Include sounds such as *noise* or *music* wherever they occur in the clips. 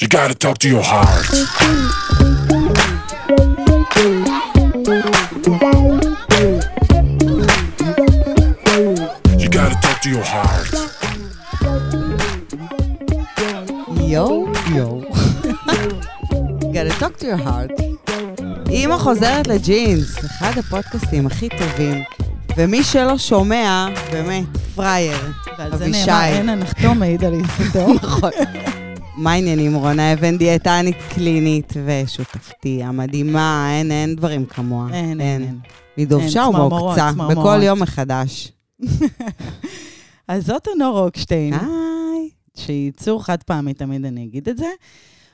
You gotta talk to your heart. You gotta talk to your heart. יואו, יואו. *laughs* gotta talk to your heart. אימא חוזרת לג'ינס, אחד הפודקאסטים הכי טובים. ומי שלא שומע, באמת, פראייר. ועל זה. נאמר, אין הנחתום מעיד על עיסתו. נכון. מה העניינים, רונה אבן דיאטנית קלינית ושותפתי המדהימה, אין, אין דברים כמוה. אין, אין, אין. צמרמורות, ומעוקצה, צמרמורות. בכל יום מחדש. *laughs* אז זאת הנור רוקשטיין, היי. שהיא צור חד פעמי, תמיד אני אגיד את זה.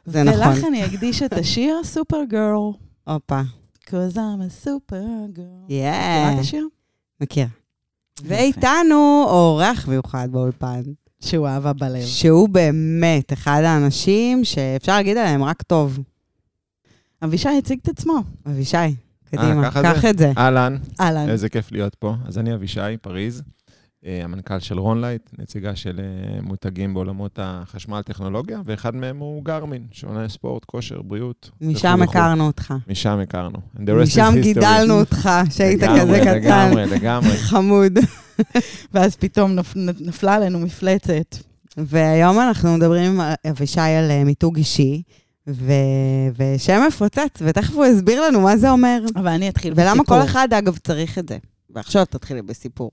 זה נכון. ולך אני אקדיש את השיר סופר גרל. הופה. Cause I'm a super girl. יא. מכירה את השיר? מכיר. ואיתנו אורח מיוחד באולפן, שהוא אהבה בלב. שהוא באמת אחד האנשים שאפשר להגיד עליהם רק טוב. אבישי תציג את עצמך. אבישי, קדימה, ככה קח זה? את זה. אהלן, אהלן. איזה כיף להיות פה. אז אני אבישי פריז, אה, המנכ"ל של רונלייט, נציגה של אה, מותגים בעולמות החשמל טכנולוגיה, ואחד מהם הוא גרמין, שעוני ספורט, כושר, בריאות. משם. הכרנו אותך. משם הכרנו. משם. גידלנו אותך, שהיית כזה קטן. לגמרי, לגמרי. חמוד. *laughs* ואז פתאום נפ- נפלה עלינו מפלצת. והיום אנחנו מדברים עם אבישי על אה, מיתוג אישי, ו... ושם מפוצץ, ותכף הוא יסביר לנו מה זה אומר. אבל אני אתחיל בסיפור. ולמה כל אחד, אגב, צריך את זה. ועכשיו תתחילי בסיפור.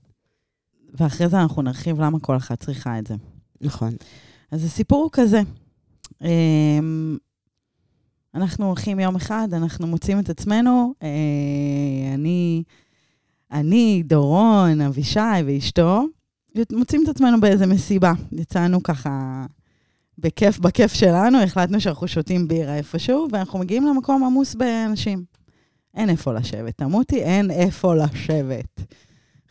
ואחרי זה אנחנו נרחיב למה כל אחת צריכה את זה. נכון. אז הסיפור הוא כזה. אמ, אנחנו הולכים יום אחד, אנחנו מוצאים את עצמנו, אה, אני, אני, דורון, אבישי ואשתו, מוצאים את עצמנו באיזה מסיבה. יצאנו ככה בכיף, בכיף שלנו, החלטנו שאנחנו שותים בירה איפשהו, ואנחנו מגיעים למקום עמוס באנשים. אין איפה לשבת. תמותי, אין איפה לשבת.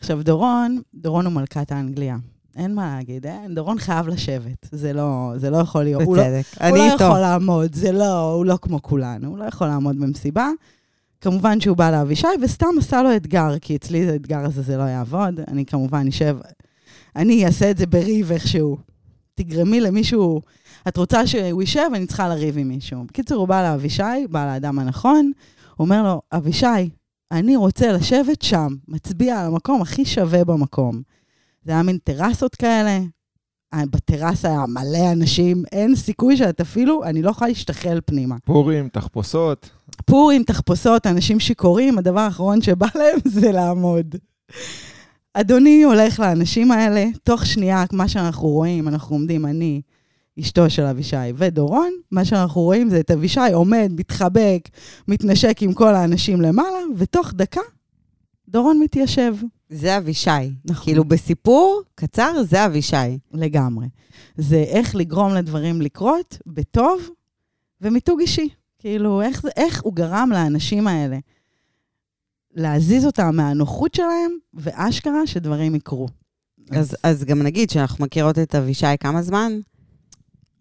עכשיו, דורון, דורון הוא מלכת האנגליה. אין מה להגיד, אין, דורון חייב לשבת. זה לא, זה לא יכול להיות. הוא לא, בצדק. הוא אני לא איתו. יכול לעמוד, זה לא, הוא לא כמו כולנו, הוא לא יכול לעמוד במסיבה. כמובן שהוא בא לאבישי, וסתם עשה לו אתגר, כי אצלי האתגר הזה זה לא יעבוד. אני כמובן אשב, אני אעשה את זה בריב איכשהו. תגרמי למישהו, את רוצה שהוא יישב, אני צריכה לריב עם מישהו. בקיצור, הוא בא לאבישי, בא לאדם הנכון, הוא אומר לו, אבישי, אני רוצה לשבת שם, מצביע על המקום הכי שווה במקום. זה היה מין טרסות כאלה, אה, בטרסה היה מלא אנשים, אין סיכוי שאת אפילו, אני לא יכולה להשתחל פנימה. פורים, תחפושות. פורים, תחפושות, אנשים שיכורים, הדבר האחרון שבא *laughs* להם זה לעמוד. אדוני הולך לאנשים האלה, תוך שנייה, מה שאנחנו רואים, אנחנו עומדים, אני, אשתו של אבישי ודורון, מה שאנחנו רואים זה את אבישי עומד, מתחבק, מתנשק עם כל האנשים למעלה, ותוך דקה, דורון מתיישב. זה אבישי. נכון. כאילו, בסיפור קצר, זה אבישי. לגמרי. זה איך לגרום לדברים לקרות בטוב ומיתוג אישי. כאילו, איך, איך הוא גרם לאנשים האלה להזיז אותם מהנוחות שלהם, ואשכרה שדברים יקרו. אז, אז גם נגיד שאנחנו מכירות את אבישי כמה זמן?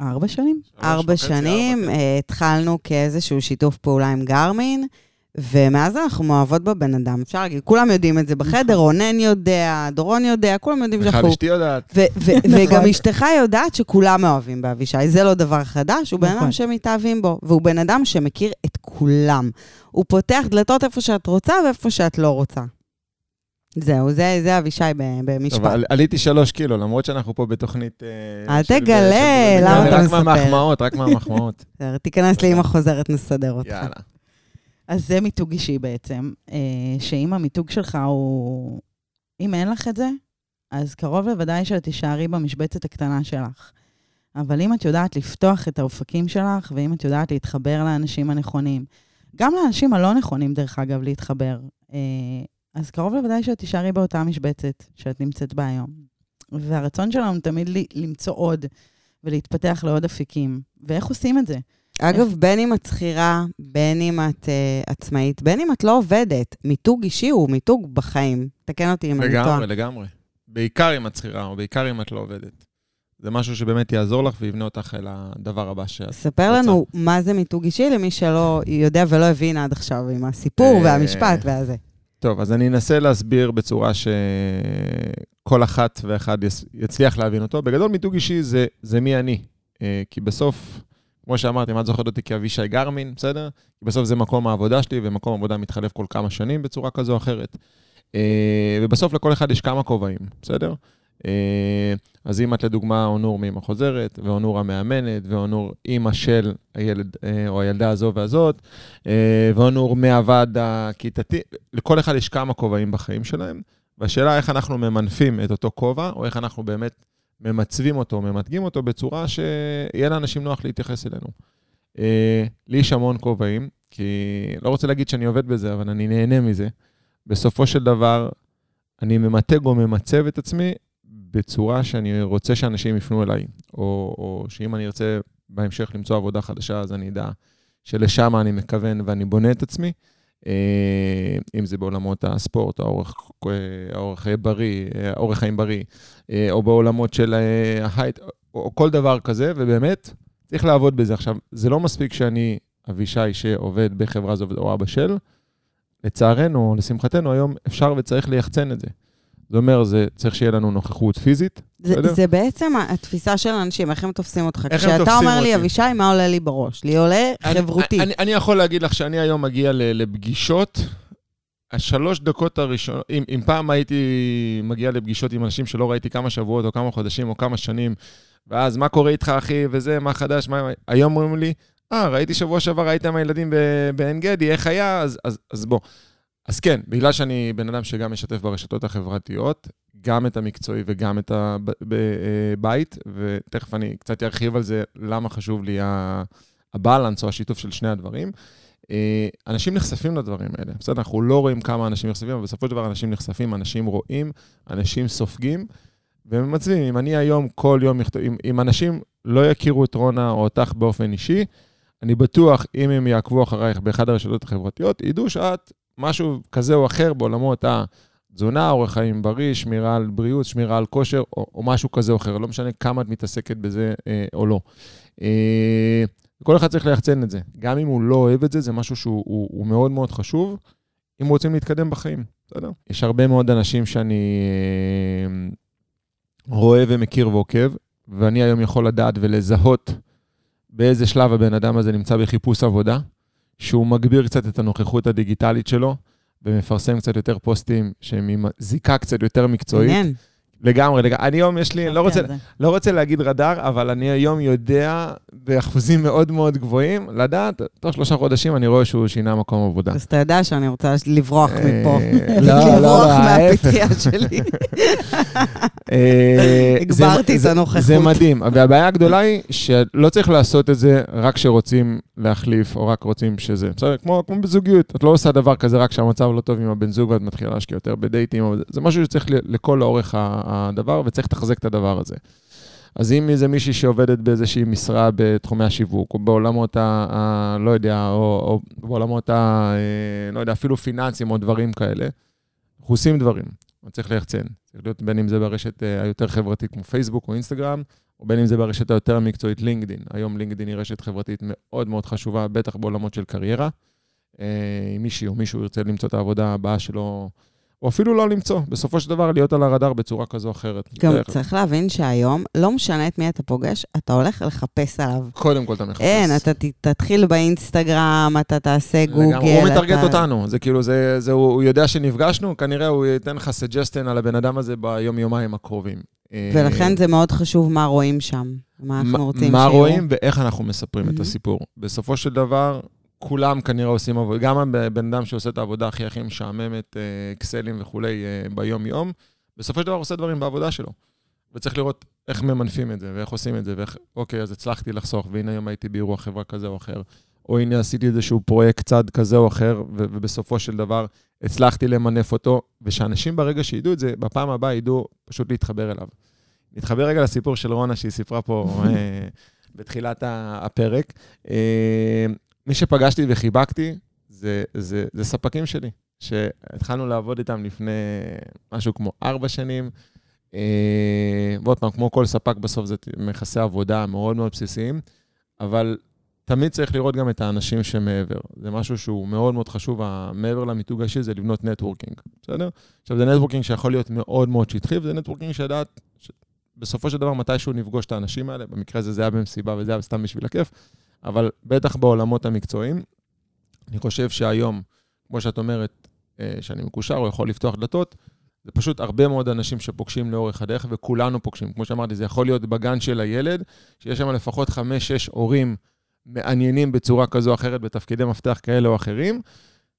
ארבע שנים? ארבע שנים. ארבע, כן. אה, התחלנו כאיזשהו שיתוף פעולה עם גרמין, ומאז אנחנו מאוהבות בבן אדם. אפשר להגיד, כולם יודעים את זה בחדר, נכון. רונן יודע, דורון יודע, כולם יודעים בכלל שאנחנו... אשתי יודעת. ו- ו- *laughs* נכון. וגם אשתך יודעת שכולם מאוהבים באבישי, זה לא דבר חדש, הוא בן אדם נכון. שמתאהבים בו, והוא בן אדם שמכיר את כולם. הוא פותח דלתות איפה שאת רוצה ואיפה שאת לא רוצה. זהו, זה, זה אבישי במשפט. טוב, על- עליתי שלוש קילו, למרות שאנחנו פה בתוכנית... אה, אל של- תגלה, למה אתה רק מספר? מהמחמאות, רק מהמחמאות. *laughs* תיכנס לאמא חוזרת, נסדר אותך. יאללה. אז זה מיתוג אישי בעצם, אה, שאם המיתוג שלך הוא... אם אין לך את זה, אז קרוב לוודאי שאת תישארי במשבצת הקטנה שלך. אבל אם את יודעת לפתוח את האופקים שלך, ואם את יודעת להתחבר לאנשים הנכונים, גם לאנשים הלא נכונים, דרך אגב, להתחבר, אה, אז קרוב לוודאי שאת תישארי באותה משבצת שאת נמצאת בה היום. והרצון שלנו תמיד ל- למצוא עוד ולהתפתח לעוד אפיקים. ואיך עושים את זה? אגב, בין אם את שכירה, בין אם את uh, עצמאית, בין אם את לא עובדת, מיתוג אישי הוא מיתוג בחיים. תקן אותי אם אני טועה. לגמרי, לגמרי. בעיקר אם את שכירה, או בעיקר אם את לא עובדת. זה משהו שבאמת יעזור לך ויבנה אותך אל הדבר הבא שאת... ספר לנו מה זה מיתוג אישי למי שלא יודע ולא הבין עד עכשיו עם הסיפור אה, והמשפט והזה. טוב, אז אני אנסה להסביר בצורה שכל אחת ואחד יצליח להבין אותו. בגדול, מיתוג אישי זה, זה מי אני. אה, כי בסוף, כמו שאמרתי, אם את זוכרת אותי כאבישי גרמין, בסדר? כי בסוף זה מקום העבודה שלי, ומקום עבודה מתחלף כל כמה שנים בצורה כזו או אחרת. אה, ובסוף לכל אחד יש כמה כובעים, בסדר? אה, אז אם את לדוגמה אונור מאמא חוזרת, ואונור המאמנת, ואונור אימא של הילד אה, או הילדה הזו והזאת, אה, ואונור מהוועד הכיתתי, לכל אחד יש כמה כובעים בחיים שלהם, והשאלה איך אנחנו ממנפים את אותו כובע, או איך אנחנו באמת ממצבים אותו, ממתגים אותו בצורה שיהיה לאנשים נוח להתייחס אלינו. לי יש המון כובעים, כי לא רוצה להגיד שאני עובד בזה, אבל אני נהנה מזה. בסופו של דבר, אני ממתג או ממצב את עצמי בצורה שאני רוצה שאנשים יפנו אליי, או, או שאם אני ארצה בהמשך למצוא עבודה חדשה, אז אני אדע שלשם אני מכוון ואני בונה את עצמי. אה, אם זה בעולמות הספורט, האורך, אה, האורך בריא, האורך חיים בריא, אה, או בעולמות של ההייט, או כל דבר כזה, ובאמת, צריך לעבוד בזה. עכשיו, זה לא מספיק שאני אבישי שעובד בחברה זו או אבא של, לצערנו, לשמחתנו, היום אפשר וצריך ליחצן את זה. זה אומר, זה צריך שיהיה לנו נוכחות פיזית, זה, בסדר? זה בעצם התפיסה של אנשים, איך הם תופסים אותך. איך הם כשאתה תופסים אומר לי, אותי? אבישי, מה עולה לי בראש? לי עולה אני- חברותי. אני, אני יכול להגיד לך שאני היום מגיע ל- לפגישות, השלוש דקות הראשונות, אם, אם פעם הייתי מגיע לפגישות עם אנשים שלא ראיתי כמה שבועות או כמה חודשים או כמה שנים, ואז מה קורה איתך אחי, וזה, מה חדש, מה... היום אומרים לי, אה, ראיתי שבוע שעבר, היית עם הילדים בעין גדי, איך היה? אז, אז, אז בוא. אז כן, בגלל שאני בן אדם שגם משתף ברשתות החברתיות, גם את המקצועי וגם את הבית, ותכף אני קצת ארחיב על זה, למה חשוב לי הבלנס או השיתוף של שני הדברים. אה, אנשים נחשפים לדברים האלה, בסדר? אנחנו לא רואים כמה אנשים נחשפים, אבל בסופו של דבר אנשים נחשפים, אנשים רואים, אנשים סופגים, והם מצביעים. אם אני היום, כל יום, אם, אם אנשים לא יכירו את רונה או אותך באופן אישי, אני בטוח, אם הם יעקבו אחרייך באחד הרשתות החברתיות, ידעו שאת משהו כזה או אחר בעולמות התזונה, אורח חיים בריא, שמירה על בריאות, שמירה על כושר, או, או משהו כזה או אחר. לא משנה כמה את מתעסקת בזה אה, או לא. אה, כל אחד צריך ליחצן את זה. גם אם הוא לא אוהב את זה, זה משהו שהוא הוא, הוא מאוד מאוד חשוב, אם רוצים להתקדם בחיים, בסדר? יש הרבה מאוד אנשים שאני אה, רואה ומכיר ועוקב, ואני היום יכול לדעת ולזהות באיזה שלב הבן אדם הזה נמצא בחיפוש עבודה, שהוא מגביר קצת את הנוכחות הדיגיטלית שלו, ומפרסם קצת יותר פוסטים שהם עם זיקה קצת יותר מקצועית. מעניין. לגמרי, לגמרי. אני היום יש לי, לא רוצה. לא רוצה להגיד רדאר, אבל אני היום יודע באחוזים מאוד מאוד גבוהים, לדעת, תוך שלושה חודשים אני רואה שהוא שינה מקום עבודה. אז אתה יודע שאני רוצה לברוח מפה. אה, לא, לא, לברוח לא. מהפטריה שלי. אה, הגברתי את הנוכחות. זה מדהים, והבעיה הגדולה היא שלא צריך לעשות את זה רק כשרוצים להחליף, או רק רוצים שזה. בסדר, כמו, כמו בזוגיות, את לא עושה דבר כזה רק כשהמצב לא טוב עם הבן זוג ואת מתחילה להשקיע יותר בדייטים, זה- משהו שצריך לכל אורך ה- הדבר, וצריך לתחזק את הדבר הזה. אז אם זה מישהי שעובדת באיזושהי משרה בתחומי השיווק, או בעולמות ה... ה לא יודע, או, או בעולמות ה... אה, לא יודע, אפילו פיננסים או דברים כאלה, אנחנו עושים דברים. צריך ליחצן. צריך להיות בין אם זה ברשת אה, היותר חברתית כמו פייסבוק או אינסטגרם, או בין אם זה ברשת היותר מקצועית לינקדין. היום לינקדין היא רשת חברתית מאוד מאוד חשובה, בטח בעולמות של קריירה. אה, אם מישהי או מישהו ירצה למצוא את העבודה הבאה שלו, או אפילו לא למצוא, בסופו של דבר להיות על הרדאר בצורה כזו או אחרת. גם דרך- צריך להבין שהיום, לא משנה את מי אתה פוגש, אתה הולך לחפש עליו. קודם כל אתה מחפש. אין, אתה ת- תתחיל באינסטגרם, אתה תעשה גוגל. לגמרי. הוא מטרגט אתה- אותנו, זה כאילו, זה, זה, הוא, הוא יודע שנפגשנו, כנראה הוא ייתן לך סג'סטן על הבן אדם הזה ביום-יומיים הקרובים. אה, ולכן זה מאוד חשוב מה רואים שם, מה אנחנו רוצים מה שיראו. רואים ואיך אנחנו מספרים את. הסיפור. בסופו של דבר, כולם כנראה עושים עבודה, גם הבן אדם שעושה את העבודה הכי הכי משעממת, אה, אקסלים וכולי, אה, ביום-יום, בסופו של דבר עושה דברים בעבודה שלו. וצריך לראות איך ממנפים את זה, ואיך עושים את זה, ואיך, אוקיי, אז הצלחתי לחסוך, והנה היום הייתי באירוע חברה כזה או אחר, או הנה עשיתי איזשהו פרויקט צד כזה או אחר, ו- ובסופו של דבר הצלחתי למנף אותו, ושאנשים ברגע שידעו את זה, בפעם הבאה ידעו פשוט להתחבר אליו. נתחבר רגע לסיפור של רונה שהיא סיפרה פה אה, בתחילת הפרק. מי שפגשתי וחיבקתי זה, זה, זה ספקים שלי, שהתחלנו לעבוד איתם לפני משהו כמו ארבע שנים. אה, ועוד פעם, כמו כל ספק, בסוף זה מכסי עבודה מאוד מאוד בסיסיים, אבל תמיד צריך לראות גם את האנשים שמעבר. זה משהו שהוא מאוד מאוד חשוב, מעבר למיתוג האישי, זה לבנות networking, בסדר? עכשיו, זה networking שיכול להיות מאוד מאוד שטחי, וזה networking שידעת, ש... בסופו של דבר, מתישהו נפגוש את האנשים האלה, במקרה הזה זה היה במסיבה וזה היה סתם בשביל הכיף, אבל בטח בעולמות המקצועיים. אני חושב שהיום, כמו שאת אומרת, אה, שאני מקושר או יכול לפתוח דלתות, זה פשוט הרבה מאוד אנשים שפוגשים לאורך הדרך, וכולנו פוגשים. כמו שאמרתי, זה יכול להיות בגן של הילד, שיש שם לפחות חמש-שש הורים מעניינים בצורה כזו או אחרת, בתפקידי מפתח כאלה או אחרים.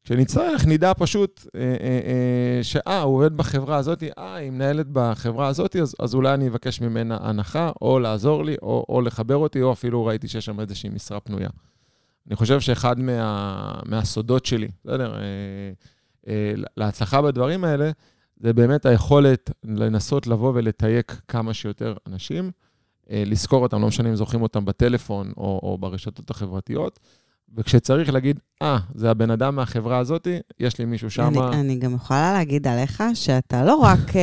כשנצטרך, נדע פשוט אה, אה, אה, שאה, הוא עובד בחברה הזאת, אה, היא מנהלת בחברה הזאת, אז, אז אולי אני אבקש ממנה הנחה, או לעזור לי, או, או לחבר אותי, או אפילו ראיתי שיש שם איזושהי משרה פנויה. אני חושב שאחד מה, מהסודות שלי, בסדר, אה, אה, להצלחה בדברים האלה, זה באמת היכולת לנסות לבוא ולתייק כמה שיותר אנשים, אה, לזכור אותם, לא משנה אם זוכרים אותם בטלפון או, או ברשתות החברתיות, וכשצריך להגיד, אה, ah, זה הבן אדם מהחברה הזאת, יש לי מישהו שם. אני, אני גם יכולה להגיד עליך שאתה לא רק uh,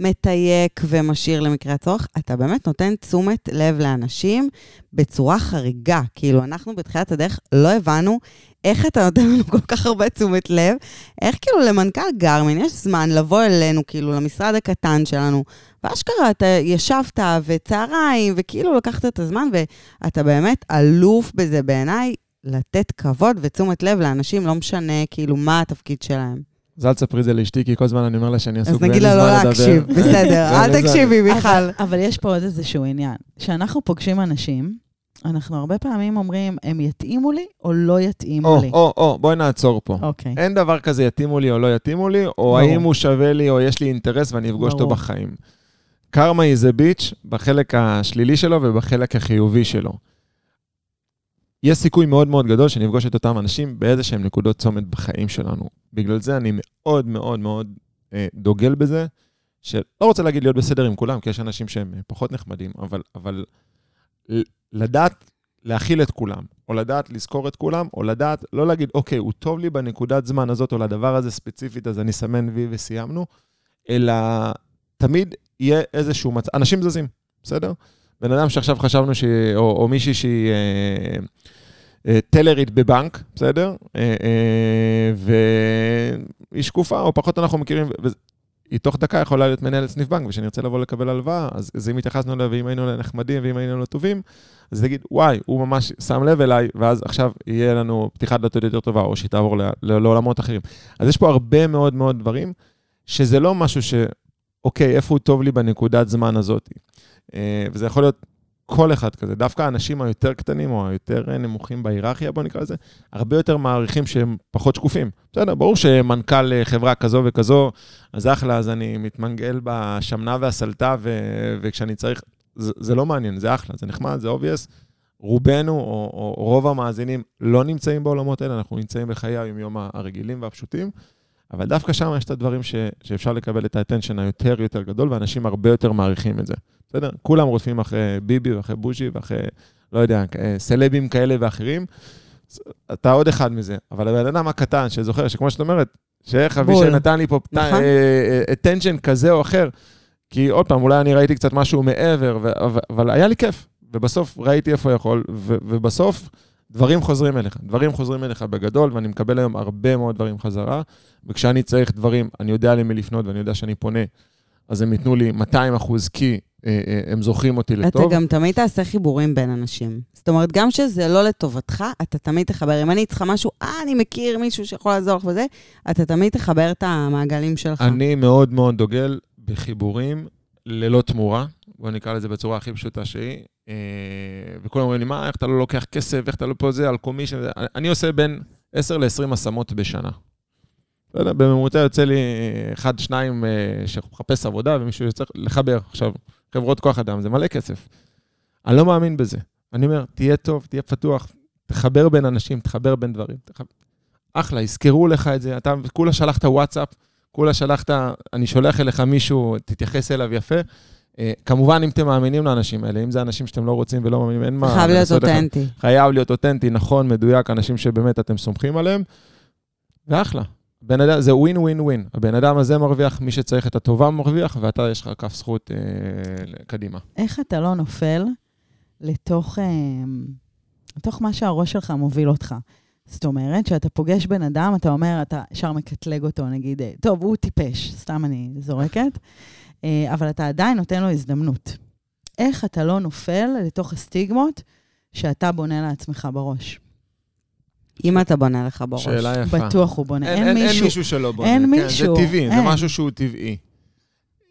מתייק ומשאיר למקרה הצורך, אתה באמת נותן תשומת לב לאנשים בצורה חריגה. כאילו, אנחנו בתחילת הדרך לא הבנו איך אתה נותן לנו כל כך הרבה תשומת לב, איך כאילו למנכ"ל גרמין יש זמן לבוא אלינו, כאילו, למשרד הקטן שלנו, ואשכרה, אתה ישבת וצהריים, וכאילו לקחת את הזמן, ואתה באמת אלוף בזה בעיניי. לתת כבוד ותשומת לב לאנשים, לא משנה כאילו מה התפקיד שלהם. אז אל תספרי את זה לאשתי, כי כל הזמן אני אומר לה שאני עסוק ואין לי זמן לדבר. אז נגיד לה לא להקשיב, *laughs* בסדר, אל תקשיבי, מיכל. אבל, אבל יש פה עוד איזשהו עניין. כשאנחנו פוגשים אנשים, אנחנו הרבה פעמים אומרים, הם יתאימו לי או לא יתאימו או, לי? או, או, בואי נעצור פה. אוקיי. אין דבר כזה יתאימו לי או לא יתאימו לי, או ברור. האם הוא שווה לי או יש לי אינטרס ואני אפגוש אותו בחיים. קרמה היא זה ביץ' בחלק השלילי שלו ובחלק החיובי שלו. יש סיכוי מאוד מאוד גדול שנפגוש את אותם אנשים באיזה שהם נקודות צומת בחיים שלנו. בגלל זה אני מאוד מאוד מאוד אה, דוגל בזה, שלא רוצה להגיד להיות בסדר עם כולם, כי יש אנשים שהם פחות נחמדים, אבל, אבל לדעת להכיל את כולם, או לדעת לזכור את כולם, או לדעת, לא להגיד, אוקיי, הוא טוב לי בנקודת זמן הזאת, או לדבר הזה ספציפית, אז אני סמן וי וסיימנו, אלא תמיד יהיה איזשהו מצב, אנשים זזים, בסדר? בן אדם שעכשיו חשבנו שהיא, או, או מישהי שהיא אה, אה, טלרית בבנק, בסדר? אה, אה, והיא שקופה, או פחות אנחנו מכירים, והיא תוך דקה יכולה להיות מנהלת סניף בנק, וכשנרצה לבוא לקבל הלוואה, אז, אז אם התייחסנו אליה, ואם היינו נחמדים, ואם היינו לא טובים, אז תגיד, וואי, הוא ממש שם לב אליי, ואז עכשיו יהיה לנו פתיחת דלתות יותר טובה, או שהיא תעבור לעולמות אחרים. אז יש פה הרבה מאוד מאוד דברים, שזה לא משהו ש... אוקיי, איפה הוא טוב לי בנקודת זמן הזאת? אה, וזה יכול להיות כל אחד כזה. דווקא האנשים היותר קטנים או היותר נמוכים בהיררכיה, בוא נקרא לזה, הרבה יותר מעריכים שהם פחות שקופים. בסדר, ברור שמנכ"ל אה, חברה כזו וכזו, אז אחלה, אז אני מתמנגל בשמנה והסלטה, ו- וכשאני צריך, זה, זה לא מעניין, זה אחלה, זה נחמד, זה obvious. רובנו, או, או רוב המאזינים, לא נמצאים בעולמות האלה, אנחנו נמצאים בחיי היום-יום הרגילים והפשוטים. אבל דווקא שם יש את הדברים ש, שאפשר לקבל את האטנשן היותר יותר גדול, ואנשים הרבה יותר מעריכים את זה. בסדר? כולם רודפים אחרי ביבי ואחרי בוז'י ואחרי, לא יודע, סלבים כאלה ואחרים. אתה עוד אחד מזה. אבל הבן אדם הקטן שזוכר, שכמו שאת אומרת, שאיך אבישי נתן לי פה נכון. כזה או אחר, כי עוד פעם, אולי אני ראיתי קצת משהו מעבר, אבל היה לי כיף. ובסוף ראיתי איפה יכול, ובסוף דברים חוזרים אליך. דברים חוזרים אליך בגדול, ואני מקבל היום הרבה מאוד דברים חזרה, וכשאני צריך דברים, אני יודע למי לפנות ואני יודע שאני פונה, אז הם ייתנו לי 200 אחוז, כי אה, אה, הם זוכרים אותי לטוב. אתה גם תמיד תעשה חיבורים בין אנשים. זאת אומרת, גם שזה לא לטובתך, אתה תמיד תחבר. אם אני צריכה משהו, אה, אני מכיר מישהו שיכול לעזור לך וזה, אתה תמיד תחבר את המעגלים שלך. אני מאוד מאוד דוגל בחיבורים ללא תמורה, בוא נקרא לזה בצורה הכי פשוטה שהיא. אה, וכולם אומרים לי, מה, איך אתה לא לוקח כסף, איך אתה לא פה זה, על קומישן, אני עושה בין 10 ל-20 השמות בשנה. לא יודע, בממוצע יוצא לי אחד, שניים שמחפש עבודה ומישהו יוצא לחבר. עכשיו, חברות כוח אדם, זה מלא כסף. אני לא מאמין בזה. אני אומר, תהיה טוב, תהיה פתוח, תחבר בין אנשים, תחבר בין דברים. אחלה, יזכרו לך את זה. אתה כולה שלחת וואטסאפ, כולה שלחת, אני שולח אליך מישהו, תתייחס אליו יפה. Uh, כמובן, אם אתם מאמינים לאנשים האלה, אם זה אנשים שאתם לא רוצים ולא מאמינים, אין מה... חייב להיות אותנטי. חייב להיות אותנטי, נכון, מדויק, אנשים שבאמת אתם סומכים עליהם, ואחלה. בן אדם, זה ווין ווין ווין. הבן אדם הזה מרוויח, מי שצריך את הטובה מרוויח, ואתה, יש לך כף זכות אה, קדימה. איך אתה לא נופל לתוך, אה, לתוך מה שהראש שלך מוביל אותך? זאת אומרת, כשאתה פוגש בן אדם, אתה אומר, אתה ישר מקטלג אותו, נגיד, אה, טוב, הוא טיפש, סתם אני זורקת, אה, אבל אתה עדיין נותן לו הזדמנות. איך אתה לא נופל לתוך הסטיגמות שאתה בונה לעצמך בראש. אם אתה בונה לך בראש. שאלה יפה. בטוח הוא בונה. אין, אין, אין, מישהו. אין מישהו שלא בונה. אין כן, מישהו, זה טבעי, זה אין. משהו שהוא טבעי.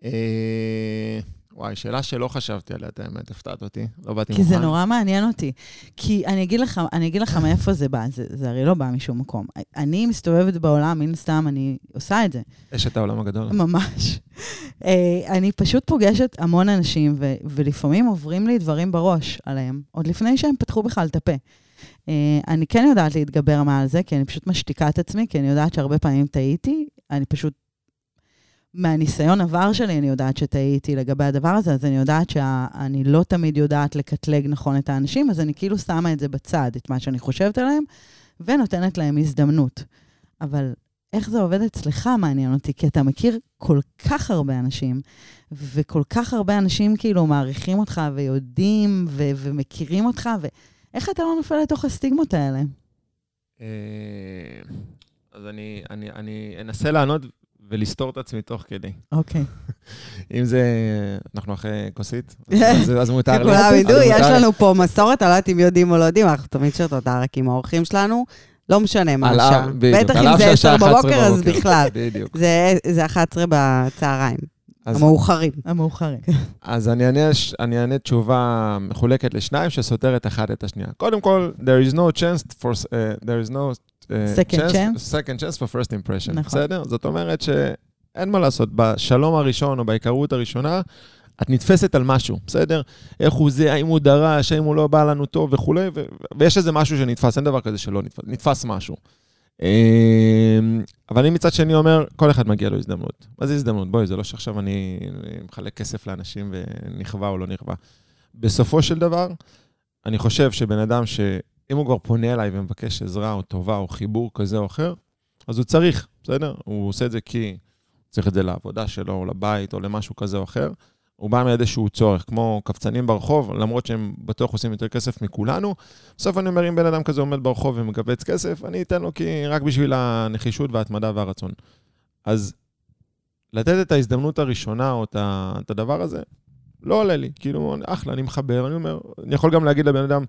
אה, וואי, שאלה שלא חשבתי עליה, את האמת, הפתעת אותי. לא באתי כי מוכן. זה נורא מעניין אותי. כי אני אגיד לך, אני אגיד לך מאיפה זה בא, זה, זה הרי לא בא משום מקום. אני מסתובבת בעולם, מן סתם, אני עושה את זה. אשת העולם הגדול. ממש. *laughs* אה, אני פשוט פוגשת המון אנשים, ו- ולפעמים עוברים לי דברים בראש עליהם, עוד לפני שהם פתחו בכלל את הפה. אה, אני כן יודעת להתגבר מעל זה, כי אני פשוט משתיקה את עצמי, כי אני יודעת שהרבה פעמים טעיתי, אני פשוט... מהניסיון עבר שלי, אני יודעת שטעיתי לגבי הדבר הזה, אז אני יודעת שאני לא תמיד יודעת לקטלג נכון את האנשים, אז אני כאילו שמה את זה בצד, את מה שאני חושבת עליהם, ונותנת להם הזדמנות. אבל איך זה עובד אצלך מעניין אותי, כי אתה מכיר כל כך הרבה אנשים, וכל כך הרבה אנשים כאילו מעריכים אותך ויודעים ו- ומכירים אותך, ואיך אתה לא נופל לתוך הסטיגמות האלה? אה, אז אני, אני, אני אנסה לענות ולסתור את עצמי תוך כדי. אוקיי. *laughs* אם זה... אנחנו אחרי כוסית, *laughs* אז, אז מותר לי. כולם ידעו, יש. לנו פה מסורת, אני לא יודעת אם יודעים או לא יודעים, אנחנו תמיד שותות אותה רק עם האורחים שלנו, לא משנה מה השעה. בטח אם זה שהשעה 10 11 בבוקר, אז. בכלל. *laughs* בדיוק. זה- זה 11 בצהריים, המאוחרים. המאוחרים. אז אני אענה, ש- אני אענה תשובה מחולקת לשניים שסותרת אחת את השנייה. קודם כל, there is no chance for, uh, there is no uh, Second chance? second chance for first impression, נכון. בסדר? זאת אומרת שאין מה לעשות, בשלום הראשון או בהיכרות הראשונה, את נתפסת על משהו, בסדר? איך הוא זה, האם הוא דרש, האם הוא לא בא לנו טוב וכולי, ו- ויש איזה משהו שנתפס, אין דבר כזה שלא נתפס, נתפס משהו. אמ, אבל אני מצד שני אומר, כל אחד מגיע לו הזדמנות. מה זה הזדמנות? בואי, זה לא שעכשיו אני מחלק כסף לאנשים ונכווה או לא נכווה. בסופו של דבר, אני חושב שבן אדם שאם הוא כבר פונה אליי ומבקש עזרה או טובה או חיבור כזה או אחר, אז הוא צריך, בסדר? הוא עושה את זה כי צריך את זה לעבודה שלו, או לבית, או למשהו כזה או אחר. הוא בא מאיזשהו צורך, כמו קבצנים ברחוב, למרות שהם בטוח עושים יותר כסף מכולנו. בסוף אני אומר, אם בן אדם כזה עומד ברחוב ומקבץ כסף, אני אתן לו כי רק בשביל הנחישות וההתמדה והרצון. אז לתת את ההזדמנות הראשונה או את הדבר הזה, לא עולה לי. כאילו, אחלה, אני מחבר, אני אומר, אני יכול גם להגיד לבן אדם,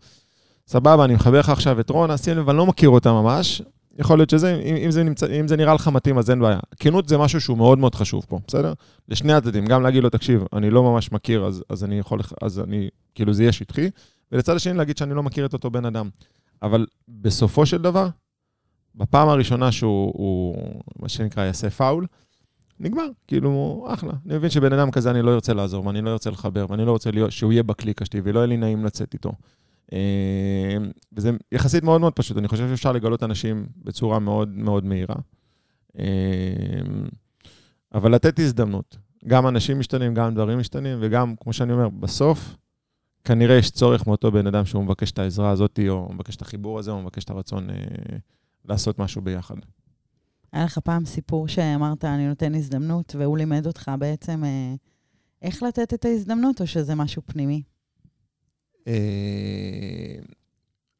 סבבה, אני מחבר לך עכשיו את רונה, שים לב, אני לא מכיר אותה ממש. יכול להיות שזה, אם, אם, זה נמצא, אם זה נראה לך מתאים, אז אין בעיה. כנות זה משהו שהוא מאוד מאוד חשוב פה, בסדר? לשני הצדדים, גם להגיד לו, תקשיב, אני לא ממש מכיר, אז, אז אני יכול, אז אני, כאילו זה יהיה שטחי, ולצד השני להגיד שאני לא מכיר את אותו בן אדם. אבל בסופו של דבר, בפעם הראשונה שהוא, הוא, מה שנקרא, יעשה פאול, נגמר, כאילו, אחלה. אני מבין שבן אדם כזה אני לא ארצה לעזור, ואני לא ארצה לחבר, ואני לא רוצה להיות, שהוא יהיה בקליקה שלי, ולא יהיה לי נעים לצאת איתו. אה, וזה יחסית מאוד מאוד פשוט, אני חושב שאפשר לגלות אנשים בצורה מאוד מאוד מהירה. אה, אבל לתת הזדמנות. גם אנשים משתנים, גם דברים משתנים, וגם, כמו שאני אומר, בסוף, כנראה יש צורך מאותו בן אדם שהוא מבקש את העזרה הזאת, או מבקש את החיבור הזה, או מבקש את הרצון אה, לעשות משהו ביחד. היה לך פעם סיפור שאמרת, אני נותן הזדמנות, והוא לימד אותך בעצם אה, איך לתת את ההזדמנות, או שזה משהו פנימי? אה,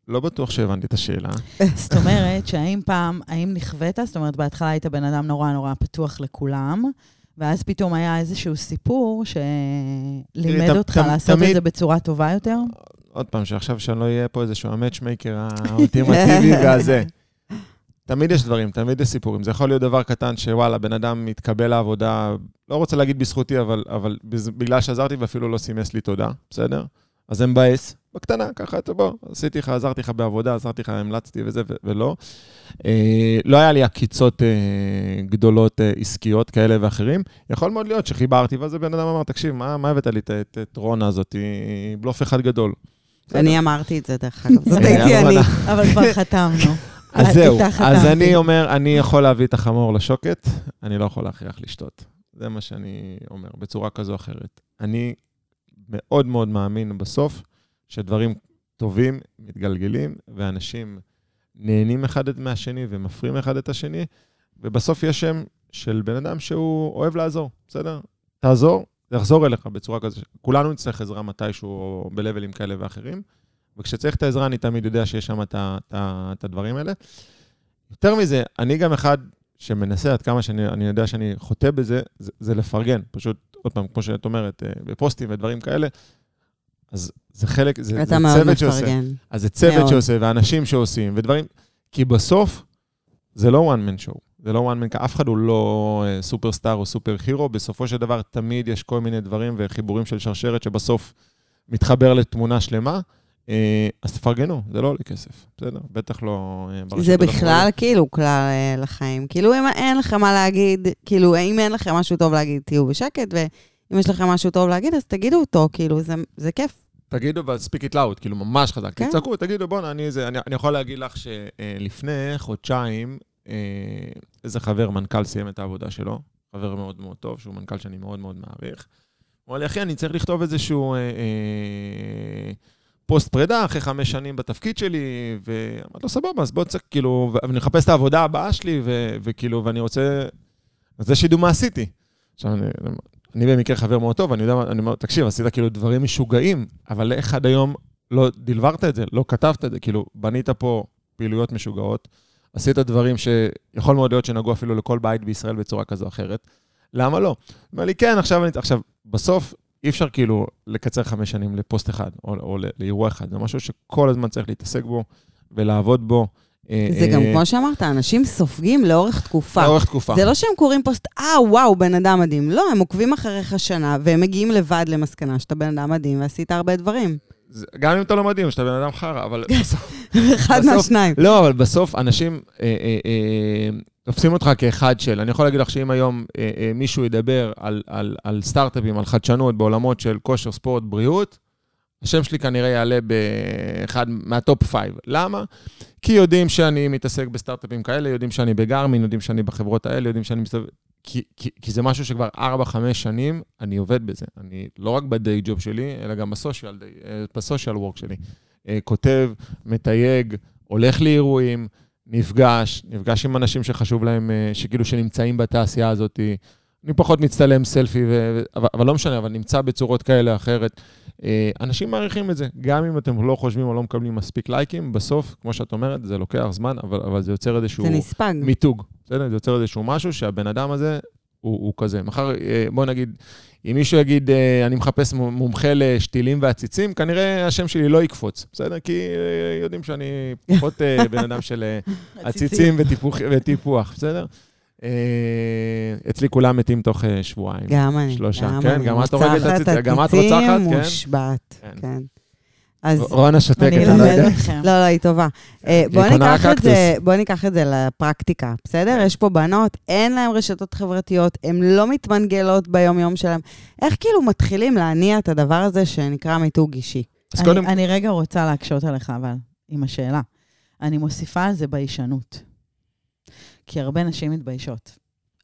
לא בטוח שהבנתי את השאלה. *laughs* זאת אומרת, שהאם פעם, האם נכווית? זאת אומרת, בהתחלה היית בן אדם נורא נורא פתוח לכולם, ואז פתאום היה איזשהו סיפור שלימד אותך לעשות את זה בצורה טובה יותר? עוד פעם, שעכשיו שאני לא אהיה פה איזשהו המאצ'מייקר האולטימטיבי *laughs* והזה. תמיד יש דברים, תמיד יש סיפורים. זה יכול להיות דבר קטן שוואלה, בן אדם מתקבל לעבודה, לא רוצה להגיד בזכותי, אבל, אבל בגלל שעזרתי ואפילו לא סימס לי תודה, בסדר? אז זה מבאס, בקטנה, ככה, אתה בוא, עשיתי לך, עזרתי לך בעבודה, עזרתי לך, המלצתי וזה, ולא. אה, לא היה לי עקיצות אה, גדולות אה, עסקיות כאלה ואחרים. יכול מאוד להיות שחיברתי, ואז הבן אדם אמר, תקשיב, מה, מה הבאת לי את, את, את רונה הזאת? בלוף אחד גדול. אני אמרתי את זה, דרך אגב. זאת אה, הייתי אני. אבל כבר חתמנו. *laughs* אז זהו, אז. אני אומר, אני יכול להביא את החמור לשוקת, אני לא יכול להכריח לשתות. זה מה שאני אומר, בצורה כזו או אחרת. אני מאוד מאוד מאמין בסוף שדברים טובים מתגלגלים, ואנשים נהנים אחד מהשני ומפרים אחד את השני, ובסוף יש שם של בן אדם שהוא אוהב לעזור, בסדר? תעזור, זה יחזור אליך בצורה כזו. כולנו נצטרך עזרה מתישהו, בלבלים כאלה ואחרים, וכשצריך את העזרה, אני תמיד יודע שיש שם את, הדברים האלה. יותר מזה, אני גם אחד שמנסה, עד כמה שאני אני יודע שאני חוטא בזה, זה, זה לפרגן. פשוט, עוד פעם, כמו שאת אומרת, אה, בפוסטים ודברים כאלה, אז זה חלק, זה, זה צוות שעושה. אז זה צוות מאוד. שעושה, ואנשים שעושים, ודברים... כי בסוף, זה לא one man show. זה לא one man, אף אחד הוא לא אה, סופרסטאר או סופר הירו, בסופו של דבר תמיד יש כל מיני דברים וחיבורים של שרשרת שבסוף מתחבר לתמונה שלמה. אה, אז תפרגנו, זה לא עולה כסף, בסדר? בטח לא... אה, זה. בכלל כאילו כלל אה, לחיים. כאילו, אם אין לכם מה להגיד, כאילו, אם אין לכם משהו טוב להגיד, תהיו בשקט, ואם יש לכם משהו טוב להגיד, אז תגידו אותו, כאילו, זה- זה כיף. תגידו, אבל speak it loud, כאילו ממש חזק. כן. תצעקו, תגידו, בואנה, אני זה, אני, אני יכול להגיד לך שלפני חודשיים, איזה חבר, מנכ"ל, סיים את העבודה שלו, חבר מאוד מאוד טוב, שהוא מנכ"ל שאני מאוד מאוד מעריך. הוא אמר לי, אחי, אני צריך לכתוב איזשהו אה, אה, פוסט פרידה אחרי חמש שנים בתפקיד שלי, ואמרתי לו, סבבה, אז בוא תצא, כאילו, ואני מחפש את העבודה הבאה שלי, ו, וכאילו, ואני רוצה... אז זה שידעו מה עשיתי. עכשיו, אני, אני במקרה חבר מאוד טוב, אני יודע, מה- אני אומר, תקשיב, עשית כאילו דברים משוגעים, אבל איך עד היום לא דלברת את זה, לא כתבת את זה, כאילו, בנית פה פעילויות משוגעות, עשית דברים שיכול מאוד להיות שנגעו אפילו לכל בית בישראל בצורה כזו או אחרת, למה לא? הוא אומר לי, כן, עכשיו אני... עכשיו, בסוף אי אפשר כאילו לקצר חמש שנים לפוסט אחד, או, או לאירוע אחד, זה משהו שכל הזמן צריך להתעסק בו ולעבוד בו. אה, זה גם, אה, כמו שאמרת, אנשים סופגים לאורך תקופה. לאורך תקופה. זה לא שהם קוראים פוסט, אה, וואו, בן אדם מדהים. לא, הם עוקבים אחריך שנה, והם מגיעים לבד למסקנה שאתה בן אדם מדהים ועשית הרבה דברים. זה- גם אם אתה לא מדהים, שאתה בן אדם חרא, אבל *laughs* בסוף... אחד מהשניים. לא, אבל בסוף אנשים אה, אה, אה, תופסים אותך כאחד של. אני יכול להגיד לך שאם היום אה, אה, מישהו ידבר על, על, על סטארט-אפים, על חדשנות בעולמות של כושר, ספורט, בריאות, השם שלי כנראה יעלה באחד מה top five. למה? כי יודעים שאני מתעסק בסטארט-אפים כאלה, יודעים שאני בגרמין, יודעים שאני בחברות האלה, יודעים שאני מסתובב... כי, כי, זה משהו שכבר 4-5 שנים אני עובד בזה. אני לא רק בדיי ג'וב שלי, אלא גם בסושיאל, אה, בסושיאל וורק שלי. אה, כותב, מתייג, הולך לאירועים, נפגש, נפגש עם אנשים שחשוב להם, אה, שכאילו שנמצאים בתעשייה הזאת. אני פחות מצטלם סלפי, ו... אבל, אבל לא משנה, אבל נמצא בצורות כאלה או אחרת. אה, אנשים מעריכים את זה, גם אם אתם לא חושבים או לא מקבלים מספיק לייקים, בסוף, כמו שאת אומרת, זה לוקח זמן, אבל, אבל זה יוצר איזשהו זה נספג. מיתוג. בסדר? זה יוצר איזשהו משהו שהבן אדם הזה הוא, הוא כזה. מחר, אה, בוא נגיד, אם מישהו יגיד, אה, אני מחפש מומחה לשתילים ועציצים, כנראה השם שלי לא יקפוץ, בסדר? כי יודעים שאני פחות בן אדם של *laughs* עציצים וטיפוח, וטיפוח, בסדר? אה, אצלי כולם מתים תוך אה, שבועיים. גם אני. שלושה, גם כן, אני. גם את הורגת רוצחת עציצים, גם את רוצחת, כן. מושבעת, כן. כן. אז רונה שותקת, אני לא אלמד יודע. אתכם. לא, לא, היא טובה. אה, היא בוא קונה ניקח את. זה, בוא ניקח את זה לפרקטיקה, בסדר? יש פה בנות, אין להן רשתות חברתיות, הן לא מתמנגלות ביום-יום שלהן. איך כאילו מתחילים להניע את הדבר הזה שנקרא מיתוג אישי? אז אני- קודם, אני רגע רוצה להקשות עליך, אבל, עם השאלה. אני מוסיפה על זה ביישנות. כי הרבה נשים מתביישות.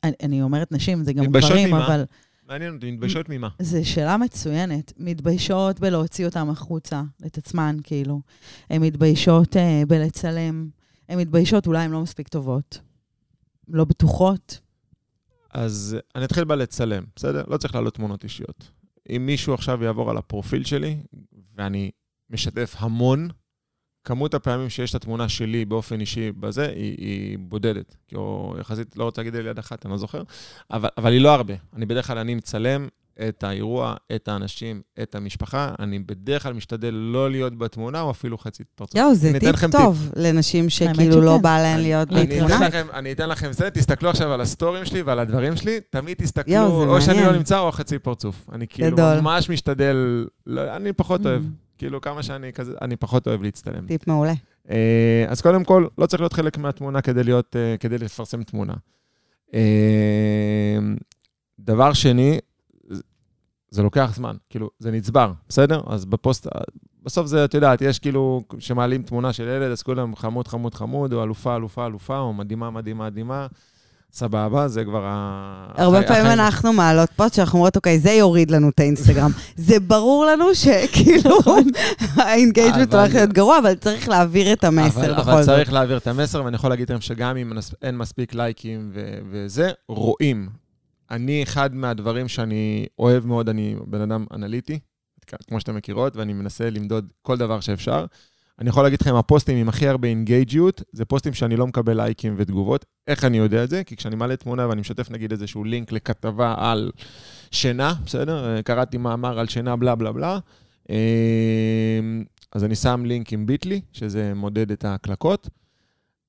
אני, אני אומרת נשים, זה גם גברים, ממה? אבל מעניין אותי, מתביישות ממה? זו שאלה מצוינת. מתביישות בלהוציא אותם החוצה, את עצמן, כאילו. הן מתביישות אה, בלצלם. הן מתביישות, אולי הן לא מספיק טובות. לא בטוחות. אז אני אתחיל בלצלם, בסדר? לא צריך להעלות תמונות אישיות. אם מישהו עכשיו יעבור על הפרופיל שלי, ואני משתף המון, כמות הפעמים שיש את התמונה שלי באופן אישי בזה, היא, היא בודדת. כי או יחסית, לא רוצה להגיד על יד אחת, אני לא זוכר, אבל, אבל היא לא הרבה. אני בדרך כלל, אני מצלם את האירוע, את האנשים, את המשפחה. אני בדרך כלל משתדל לא להיות בתמונה, או אפילו חצי פרצוף. יואו, זה טיפ טוב לנשים שכאילו. לא בא להן להיות בתמונה. אני אתן לכם זה, תסתכלו עכשיו על הסטוריז שלי ועל הדברים שלי, תמיד תסתכלו, זה או שאני מעניין. לא נמצא או חצי פרצוף. אני כאילו גדול. ממש משתדל, לא, אני פחות אוהב. כאילו, כמה שאני כזה, אני פחות אוהב להצטלם. טיפ מעולה. אה, אז קודם כל, לא צריך להיות חלק מהתמונה כדי להיות, אה, כדי לפרסם תמונה. אה, דבר שני, זה- לוקח זמן, כאילו, זה נצבר, בסדר? אז בפוסט, בסוף זה, את יודעת, יש כאילו, שמעלים תמונה של ילד, אז כולם חמוד, חמוד, חמוד, או אלופה, אלופה, אלופה, או מדהימה, מדהימה, מדהימה. סבבה, זה כבר ה... הרבה פעמים אנחנו מעלות פוסט שאנחנו אומרות, אוקיי, זה יוריד לנו את האינסטגרם. *laughs* זה ברור לנו שכאילו ה engagement אבל- הולך להיות גרוע, אבל צריך להעביר את המסר אבל, בכל אבל זאת. צריך להעביר את המסר, ואני יכול להגיד לכם שגם אם אין מספיק לייקים וזה, רואים. אני, אחד מהדברים שאני אוהב מאוד, אני בן אדם אנליטי, כמו שאתם מכירות, ואני מנסה למדוד כל דבר שאפשר. אני יכול להגיד לכם, הפוסטים עם הכי הרבה אינגייג'יות, זה פוסטים שאני לא מקבל לייקים ותגובות. איך אני יודע את זה? כי כשאני מעלה תמונה ואני משתף נגיד איזשהו לינק לכתבה על שינה, בסדר? אה, קראתי מאמר על שינה, בלה בלה בלה. אז אני שם לינק עם ביטלי, שזה מודד את ההקלקות.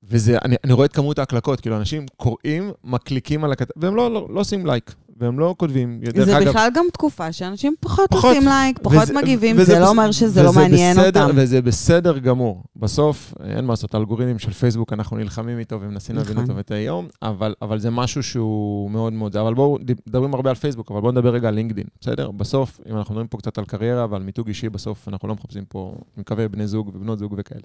וזה, אני, אני רואה את כמות ההקלקות, כאילו, אנשים קוראים, מקליקים על הכתב, והם לא, לא, לא עושים לייק. והם לא כותבים. זה אגב, בכלל גם תקופה שאנשים פחות, פחות עושים לייק, פחות וזה, מגיבים, וזה זה לא אומר שזה לא מעניין בסדר, אותם. וזה בסדר גמור. בסוף, אין מה לעשות, האלגוריתמים של פייסבוק, אנחנו נלחמים איתו ומנסים להבין נכון. אותו את היום, אבל, אבל זה משהו שהוא מאוד מאוד... אבל בואו, מדברים הרבה על פייסבוק, אבל בואו נדבר רגע על לינקדין, בסדר? בסוף, אם אנחנו מדברים פה קצת על קריירה ועל מיתוג אישי, בסוף אנחנו לא מחפשים פה, אני מקווה, בני זוג ובנות זוג וכאלה.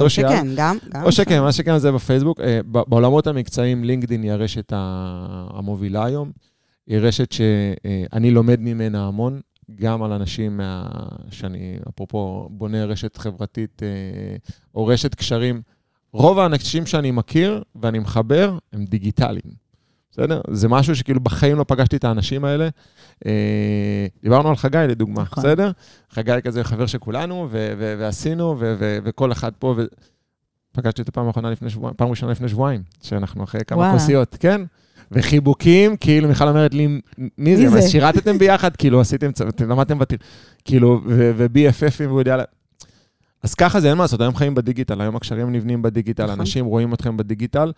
או שכן, גם. או שכן, מה שכן זה בפייסבוק. אה, בעולמות המקצועיים, לינקדין היא הרשת המובילה היום. היא רשת שאני לומד ממנה המון, גם על אנשים מה... שאני, אפרופו, בונה רשת חברתית אה, או רשת קשרים. רוב האנשים שאני מכיר ואני מחבר הם דיגיטליים, בסדר? זה משהו שכאילו בחיים לא פגשתי את האנשים האלה. אה, דיברנו על חגי לדוגמה, נכון. בסדר? חגי כזה חבר של כולנו, ו- ו- ועשינו, ו- ו- וכל אחד פה, ו... פגשתי אותו פעם אחרונה לפני שבועיים, פעם ראשונה לפני שבועיים, שאנחנו אחרי כמה כוסיות, כן? וחיבוקים, כאילו, מיכל אומרת לי, מי זה? אז שירתתם ביחד, כאילו, עשיתם, למדתם בתואר, כאילו, ו-BFF ים, והוא יודע... אז ככה זה, אין מה לעשות, היום חיים בדיגיטל, היום הקשרים נבנים בדיגיטל, נכון. אנשים רואים אתכם בדיגיטל,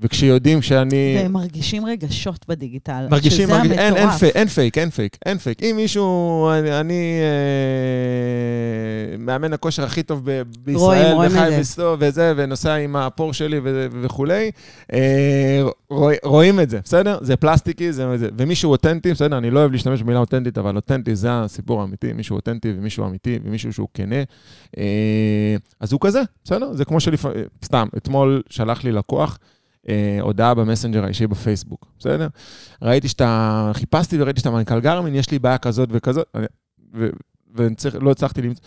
וכשיודעים שאני... והם מרגישים רגשות בדיגיטל, מרגישים, שזה מרגיש, המטורף. אין, אין, פייק, אין פייק, אין פייק, אין פייק. אם מישהו, אני, אני אה, מאמן הכושר הכי טוב ב- בישראל, רואים, והכי מסתובב וזה, ונוסע עם הפורשה שלי ו- וכולי, אה, רוא, רואים את זה, בסדר? זה פלסטיקי, זה, זה, ומישהו אותנטי, בסדר? אני לא אוהב להשתמש במילה אותנטית, אבל אותנטי זה הסיפור האמיתי, מישהו אותנטי ומישהו אמיתי ומישהו שהוא כנה. אה, אז הוא כזה, בסדר? זה כמו שלפעמים, סתם, אתמול שלח לי לקוח, אה, הודעה במסנג'ר האישי בפייסבוק, בסדר? ראיתי שאתה, חיפשתי וראיתי שאתה מנכ"ל גרמין, יש לי בעיה כזאת וכזאת, ולא הצלחתי למצוא.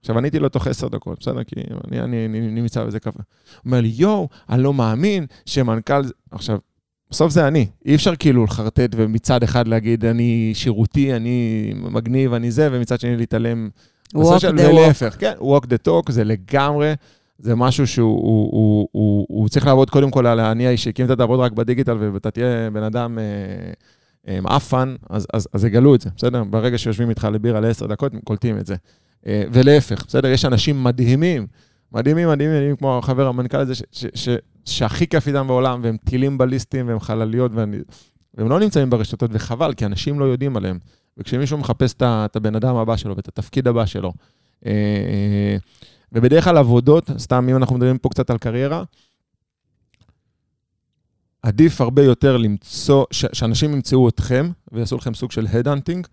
עכשיו, עניתי לו תוך עשר דקות, בסדר? כי אני, אני, אני אני נמצא בזה ככה. הוא אומר לי, יואו, אני לא מאמין שמנכ"ל... עכשיו, בסוף זה אני. אי אפשר כאילו לחרטט ומצד אחד להגיד, אני שירותי, אני מגניב, אני זה, ומצד שני להתעלם. walk the walk. להפך, כן, walk the talk, זה לגמרי זה משהו שהוא הוא, הוא, הוא, הוא צריך לעבוד קודם כל על האני האישי, כי אם אתה תעבוד רק בדיגיטל ואתה תהיה בן אדם אה, עם אפן, אז, אז, אז יגלו את זה, בסדר? ברגע שיושבים איתך לבירה לעשר דקות, הם קולטים את זה. אה, ולהפך, בסדר? יש אנשים מדהימים, מדהימים, מדהימים, מדהימים כמו החבר המנכ"ל הזה, שהכי כיף איתם בעולם, והם טילים בליסטים והם חלליות, ואני, והם לא נמצאים ברשתות, וחבל, כי אנשים לא יודעים עליהם. וכשמישהו מחפש את הבן אדם הבא שלו ואת התפקיד הבא שלו, אה, ובדרך כלל עבודות, סתם אם אנחנו מדברים פה קצת על קריירה, עדיף הרבה יותר למצוא, ש- שאנשים ימצאו אתכם ויעשו לכם סוג של head hunting.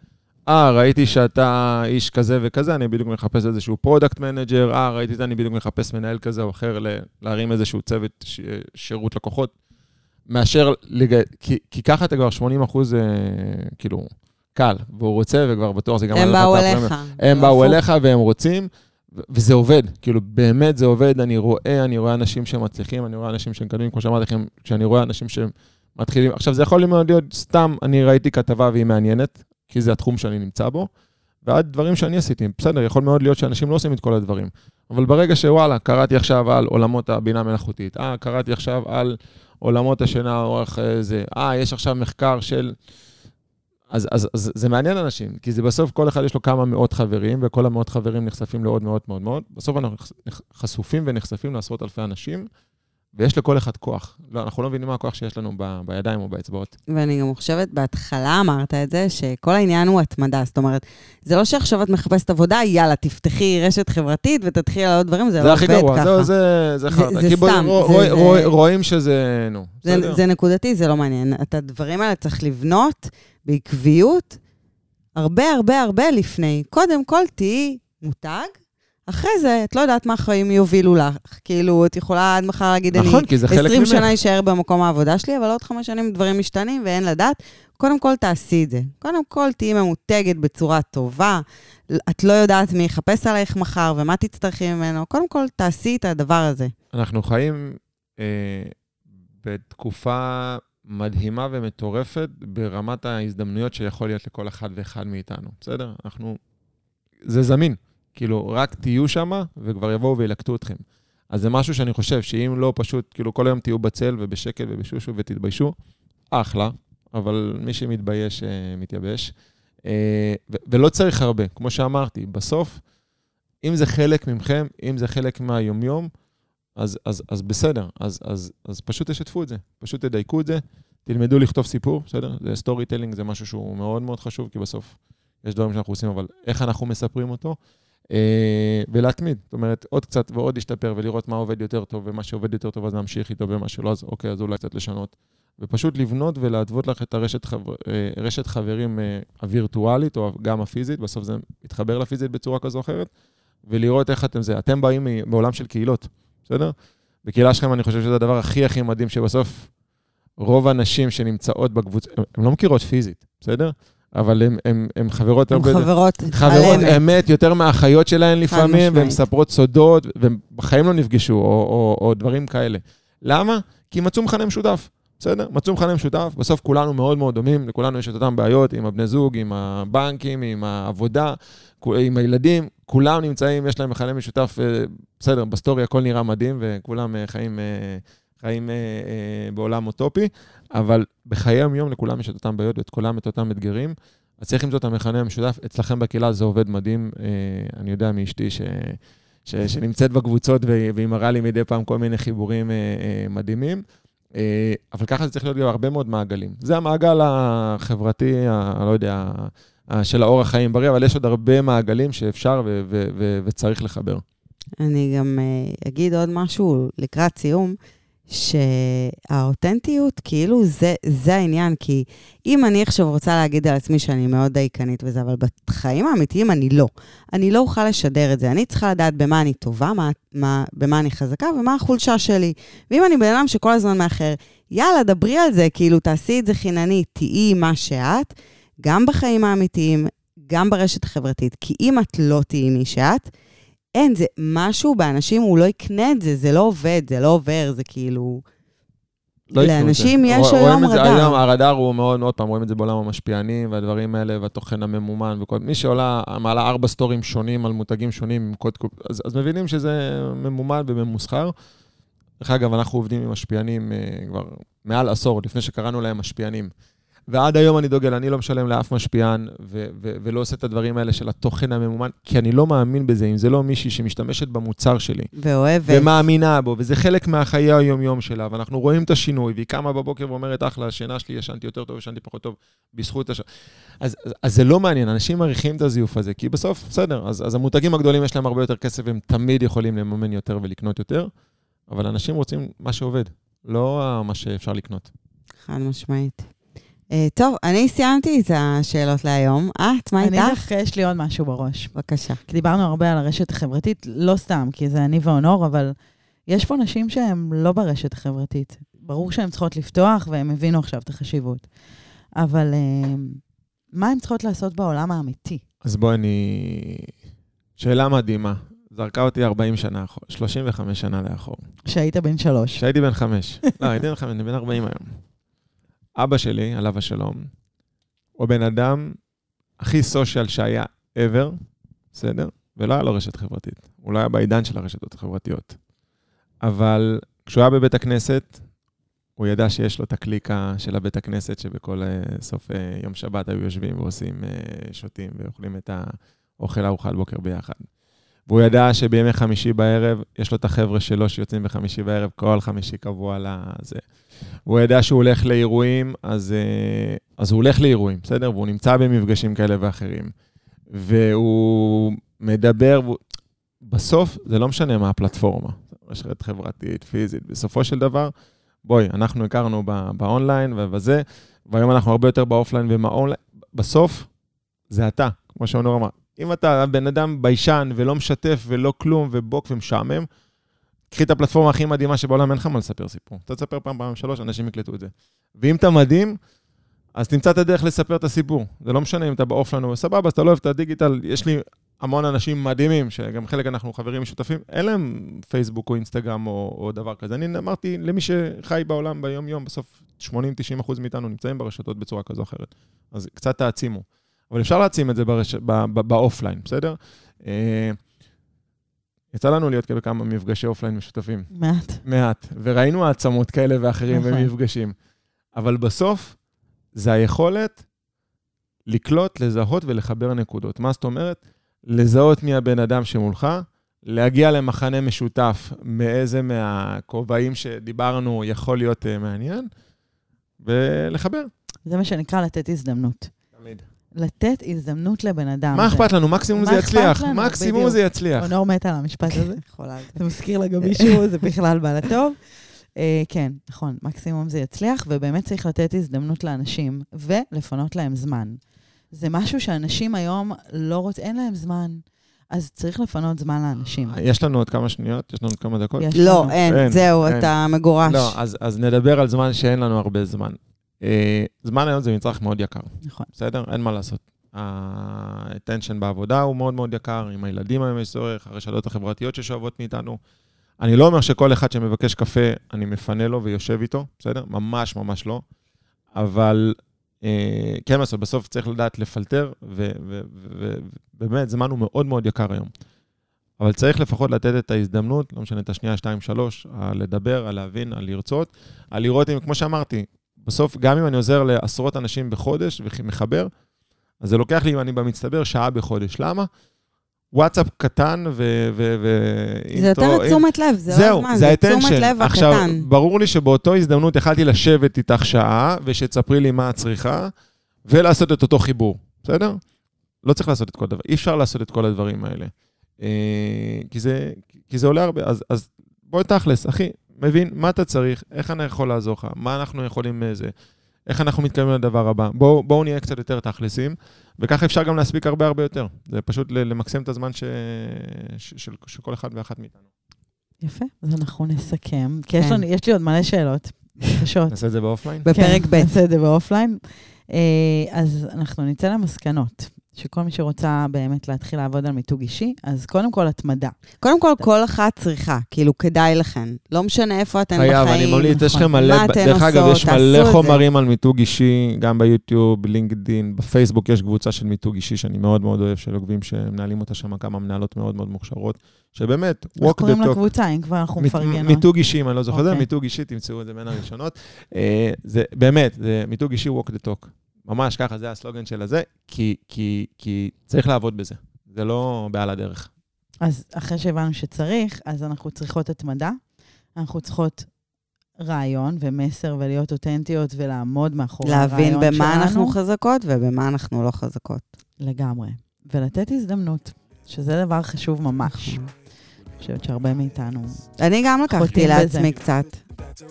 אה, ראיתי שאתה איש כזה וכזה, אני בדיוק מחפש איזשהו product manager, אה, ראיתי זה, אני בדיוק מחפש מנהל כזה או אחר ל- להרים איזשהו צוות ש- שירות לקוחות, מאשר, לג... כי, כי ככה אתה כבר 80 אחוז, אה, כאילו, קל, והוא רוצה וכבר בטוח זה גם... הם באו אליך. הם באו אליך והם רוצים. וזה עובד, כאילו, באמת זה עובד, אני רואה, אני רואה אנשים שמצליחים, אני רואה אנשים שמקדמים, כמו שאמרתי לכם, כשאני רואה אנשים שמתחילים, עכשיו, זה יכול מאוד להיות סתם, אני ראיתי כתבה והיא מעניינת, כי זה התחום שאני נמצא בו, ועד דברים שאני עשיתי, בסדר, יכול מאוד להיות שאנשים לא עושים את כל הדברים, אבל ברגע שוואלה, קראתי עכשיו על עולמות הבינה המלאכותית, אה, קראתי עכשיו על עולמות השינה, אורך זה, אה, יש עכשיו מחקר של... אז, אז, אז זה מעניין אנשים, כי זה בסוף כל אחד יש לו כמה מאות חברים, וכל המאות חברים נחשפים לעוד מאות מאוד מאוד. בסוף אנחנו חשופים ונחשפים לעשרות אלפי אנשים, ויש לכל אחד כוח. לא, אנחנו לא מבינים מה הכוח שיש לנו ב, בידיים או באצבעות. ואני גם חושבת, בהתחלה אמרת את זה, שכל העניין הוא התמדה. זאת אומרת, זה לא שעכשיו את מחפשת עבודה, יאללה, תפתחי רשת חברתית ותתחילי על עוד דברים, זה, זה לא עובד ככה. זה הכי גרוע, זה, זה, זה, זה, זה סתם. רוא, זה, רוא, רוא, רואים שזה, נו, זה, זה נקודתי, זה לא מעניין. את הדברים האלה צריך לבנות בעקביות, הרבה הרבה הרבה לפני. קודם כל, תהיי מותג, אחרי זה, את לא יודעת מה החיים יובילו לך. כאילו, את יכולה עד מחר להגיד, נכון, אני 20 שנה אשאר במקום העבודה שלי, אבל עוד חמש שנים דברים משתנים ואין לדעת. קודם כל, תעשי את זה. קודם כל, תהיי ממותגת בצורה טובה. את לא יודעת מי יחפש עלייך מחר ומה תצטרכי ממנו. קודם כל, תעשי את הדבר הזה. אנחנו חיים אה, בתקופה מדהימה ומטורפת ברמת ההזדמנויות שיכול להיות לכל אחד ואחד מאיתנו, בסדר? אנחנו... זה זמין. כאילו, רק תהיו שם, וכבר יבואו וילקטו אתכם. אז זה משהו שאני חושב שאם לא פשוט, כאילו, כל היום תהיו בצל ובשקט ובשושו ותתביישו, אחלה, אבל מי שמתבייש, uh, מתייבש. אה, ולא צריך הרבה, כמו שאמרתי, בסוף, אם זה חלק מכם, אם זה חלק מהיומיום, אז, אז, אז בסדר, אז, אז, אז פשוט תשתפו את זה, פשוט תדייקו את זה, תלמדו לכתוב סיפור, בסדר? זה storytelling, זה משהו שהוא מאוד מאוד חשוב, כי בסוף יש דברים שאנחנו עושים, אבל איך אנחנו מספרים אותו, אה, ולהתמיד. זאת אומרת, עוד קצת ועוד להשתפר ולראות מה עובד יותר טוב, ומה שעובד יותר טוב, אז להמשיך איתו, ומה שלא, אז אוקיי, אז אולי קצת לשנות. ופשוט לבנות ולהתוות לך את הרשת חבר, אה, רשת חברים אה, הווירטואלית, או גם הפיזית, בסוף זה מתחבר לפיזית בצורה כזו או אחרת, ולראות איך אתם זה. אתם באים מעולם של קהילות, בסדר? בקהילה שלכם אני חושב שזה הדבר הכי הכי מדהים, שבסוף רוב הנשים שנמצאות בקבוצה, הן לא מכירות פיזית, בסדר? אבל הן חברות הן הרבה... חברות חברות על אמת. אמת, יותר מהאחיות שלהן לפעמים, והן. מספרות סודות, והן בחיים לא נפגשו, או, או, או דברים כאלה. למה? כי מצאו מכנה משותף, בסדר? מצאו מכנה משותף, בסוף כולנו מאוד מאוד דומים, לכולנו יש את אותן בעיות עם הבני זוג, עם הבנקים, עם העבודה, עם הילדים, כולם נמצאים, יש להם מכנה משותף, אה, בסדר, בסטורי הכל נראה מדהים, וכולם אה, חיים, אה, חיים אה, אה, בעולם אוטופי, אבל בחיי היום-יום לכולם יש את אותן בעיות ואת כולם את אותם אתגרים. אז צריך למצוא את המכנה המשותף. אצלכם בקהילה זה עובד מדהים. אה, אני יודע מאשתי ש... ש... שנמצאת בקבוצות והיא מראה לי מדי פעם כל מיני חיבורים אה, אה, מדהימים. אה, אבל ככה זה צריך להיות גם הרבה מאוד מעגלים. זה המעגל החברתי, ה... לא יודע, ה... של האורח חיים בריא, אבל יש עוד הרבה מעגלים שאפשר ו... ו... ו... וצריך לחבר. אני גם אה, אגיד עוד משהו לקראת סיום, שהאותנטיות, כאילו זה, זה העניין, כי אם אני עכשיו רוצה להגיד על עצמי שאני מאוד דייקנית וזה, אבל בחיים האמיתיים אני לא. אני לא אוכל לשדר את זה. אני צריכה לדעת במה אני טובה, מה, מה, במה אני חזקה ומה החולשה שלי. ואם אני בן אדם שכל הזמן מאחר, יאללה, דברי על זה, כאילו, תעשי את זה חינני, תהיי מה שאת, גם בחיים האמיתיים, גם ברשת החברתית. כי אם את לא תהיי מי שאת, אין, זה משהו באנשים, הוא לא יקנה את זה, זה לא עובד, זה לא עובר, זה כאילו... לא לאנשים. יש רוא- היום רדאר. היום, הרדאר הוא מאוד, עוד פעם, רואים את זה בעולם המשפיענים והדברים האלה, והתוכן הממומן וכל... מי שעולה, מעלה ארבע סטורים שונים על מותגים שונים עם קוד... קופ- אז, אז מבינים שזה ממומן וממוסחר. דרך אגב, אנחנו עובדים עם משפיענים אה, כבר מעל עשור, לפני שקראנו להם משפיענים. ועד היום אני דוגל, אני לא משלם לאף משפיען, ו- ו- ולא עושה את הדברים האלה של התוכן הממומן, כי אני לא מאמין בזה. אם זה לא מישהי שמשתמשת במוצר שלי, ואוהבת. ומאמינה בו, וזה חלק מהחיי היום-יום שלה, ואנחנו רואים את השינוי, והיא קמה בבוקר ואומרת, אחלה, השינה שלי, ישנתי יותר טוב, ישנתי פחות טוב, בזכות הש... אז, אז, אז זה לא מעניין, אנשים מעריכים את הזיוף הזה, כי בסוף, בסדר, אז, אז המותגים הגדולים יש להם הרבה יותר כסף, והם תמיד יכולים לממן יותר ולקנות יותר, אבל אנשים רוצים מה שעובד, לא מה שאפשר לקנות. חד משמעית. אה, טוב, אני סיימתי את השאלות להיום. את, מה אני איתך? דווקא, יש לי עוד משהו בראש. בבקשה. כי דיברנו הרבה על הרשת החברתית, לא סתם, כי זה אני ואונור, אבל יש פה נשים שהן לא ברשת החברתית. ברור שהן צריכות לפתוח, והן הבינו עכשיו את החשיבות. אבל אה, מה הן צריכות לעשות בעולם האמיתי? אז בואי אני... שאלה מדהימה. זרקה אותי 40 שנה אחורה, 35 שנה לאחור. כשהיית בן שלוש. כשהייתי בן חמש. לא, הייתי בן חמש, אני בן 40 היום. אבא שלי, עליו השלום, הוא הבן אדם הכי סושיאל שהיה ever, בסדר? ולא היה לו רשת חברתית. הוא לא היה בעידן של הרשתות החברתיות. אבל כשהוא היה בבית הכנסת, הוא ידע שיש לו את הקליקה של הבית הכנסת, שבכל אה, סוף אה, יום שבת היו יושבים ועושים, אה, שותים ואוכלים את האוכל ארוחת בוקר ביחד. והוא ידע שבימי חמישי בערב, יש לו את החבר'ה שלו שיוצאים בחמישי בערב, כל חמישי קבוע לזה. והוא ידע שהוא הולך לאירועים, אז, אה, אז הוא הולך לאירועים, בסדר? והוא נמצא במפגשים כאלה ואחרים. והוא מדבר. בסוף זה לא משנה מה הפלטפורמה, רשת חברתית, פיזית. בסופו של דבר, בואי, אנחנו הכרנו ב- באונליין ובזה, והיום אנחנו הרבה יותר ב offline ומה online. בסוף, זה אתה, כמו שאונור אמר. אם אתה בן אדם ביישן ולא משתף ולא כלום ובול ומשעמם, קחי את הפלטפורמה הכי מדהימה שבעולם, אין לך מה לספר סיפור. אתה תספר פעם, פעם, שלוש, אנשים יקלטו את זה. ואם אתה מדהים, אז תמצא את הדרך לספר את הסיפור. זה לא משנה אם אתה ב offline או סבבה, אז אתה לא אוהב את הדיגיטל. יש לי המון אנשים מדהימים, שגם חלק אנחנו חברים משותפים, אין להם פייסבוק או אינסטגרם או, או דבר כזה. אני אמרתי, למי שחי בעולם ביום-יום, בסוף 80-90 אחוז מאיתנו נמצאים ברשתות בצורה כזו או אחרת. אז קצת תעצימו. אבל אפשר להעצים את זה ברש... ב- ב- ב offline, בסדר? אה, יצא לנו להיות בכמה מפגשי offline משותפים. מעט. מעט, וראינו העצמות כאלה ואחרים נכון. במפגשים. אבל בסוף, זה היכולת לקלוט, לזהות ולחבר נקודות. מה זאת אומרת? לזהות מי הבן אדם שמולך, להגיע למחנה משותף מאיזה מהכובעים שדיברנו יכול להיות uh, מעניין, ולחבר. זה מה שנקרא לתת הזדמנות. תמיד. לתת הזדמנות לבן אדם. מה אכפת לנו? מקסימום זה יצליח. מקסימום. זה יצליח. אונור מת על המשפט הזה. *laughs* זה. מזכיר לה גם מישהו, זה בכלל בא לטוב. אה, כן, נכון, מקסימום זה יצליח, ובאמת צריך לתת הזדמנות לאנשים, ולפנות להם זמן. זה משהו שאנשים היום לא רוצים, אין להם זמן, אז צריך לפנות זמן לאנשים. יש לנו עוד כמה שניות? יש לנו עוד כמה דקות? לא. אין, זהו. אתה מגורש. לא, אז, אז נדבר על זמן שאין לנו הרבה זמן. אה, זמן היום זה מצרך מאוד יקר, נכון. בסדר? אין מה לעשות. ה-attention בעבודה הוא מאוד מאוד יקר, עם הילדים היום יש צורך, הרשתות החברתיות ששואבות מאיתנו. אני לא אומר שכל אחד שמבקש קפה, אני מפנה לו ויושב איתו, בסדר? ממש ממש לא. אבל אה, כן, לעשות, בסוף צריך לדעת לפלטר, ובאמת, זמן הוא מאוד מאוד יקר היום. אבל צריך לפחות לתת את ההזדמנות, לא משנה את השנייה, שתיים, שלוש, על לדבר, על להבין, על לרצות, על לראות אם, כמו שאמרתי, בסוף, גם אם אני עוזר לעשרות אנשים בחודש ומחבר, אז זה לוקח לי, אם אני במצטבר, שעה בחודש. למה? וואטסאפ קטן ו... ו, ו זה יותר תשומת לב, זה לא זהו, הזמן, זה זה. תשומת לב עכשיו, הקטן. ברור לי שבאותו הזדמנות יכלתי לשבת איתך שעה, ושתספרי לי מה את צריכה, ולעשות את אותו חיבור, בסדר? לא צריך לעשות את כל דבר, אי אפשר לעשות את כל הדברים האלה. אה, כי זה, כי זה עולה הרבה, אז, אז בואי תכלס, אחי, מבין מה אתה צריך, איך אני יכול לעזור לך, מה אנחנו יכולים זה, איך אנחנו מתקדמים לדבר הבא. בואו בוא נהיה קצת יותר תכלסים, וככה אפשר גם להספיק הרבה הרבה יותר. זה פשוט ל- למקסם את הזמן ש... ש... של... של כל אחד ואחת מאיתנו. יפה, אז אנחנו נסכם, כי יש, כן. לנו, יש לי עוד מלא שאלות קשות. נעשה את זה ב offline? בפרק כן, ב'. נעשה את זה ב offline. אה, אז אנחנו נצא למסקנות, שכל מי שרוצה באמת להתחיל לעבוד על מיתוג אישי, אז קודם כל התמדה. קודם כל, כל אחת צריכה, כאילו, כדאי לכן. לא משנה איפה אתן חייב, בחיים. אני ממליץ, יש נכון. לכם מלא, מה אתן דרך אגב? יש מלא. חומרים על מיתוג אישי, גם ביוטיוב, לינקדין, בפייסבוק יש קבוצה של מיתוג אישי שאני מאוד מאוד אוהב, של עוקבים שמנהלים אותה שם כמה מנהלות מאוד מאוד מוכשרות, שבאמת, walk קוראים the talk. לקבוצה, אם כבר אנחנו מפרגנות? מיתוג אישי, אם אני לא זוכר אוקיי. מיתוג אישי, תמצאו את זה בין הראשונות. אה, זה באמת, זה מיתוג אישי, walk the talk. ממש ככה, זה הסלוגן של הזה, כי, כי, כי צריך לעבוד בזה. זה לא בעל הדרך. אז אחרי שהבנו שצריך, אז אנחנו צריכות התמדה, אנחנו צריכות רעיון ומסר ולהיות אותנטיות ולעמוד מאחורי הרעיון שלנו. להבין במה אנחנו חזקות ובמה אנחנו לא חזקות. לגמרי. ולתת הזדמנות, שזה דבר חשוב ממש. אני חושבת שהרבה מאיתנו... אני גם לקחתי לעצמי. קצת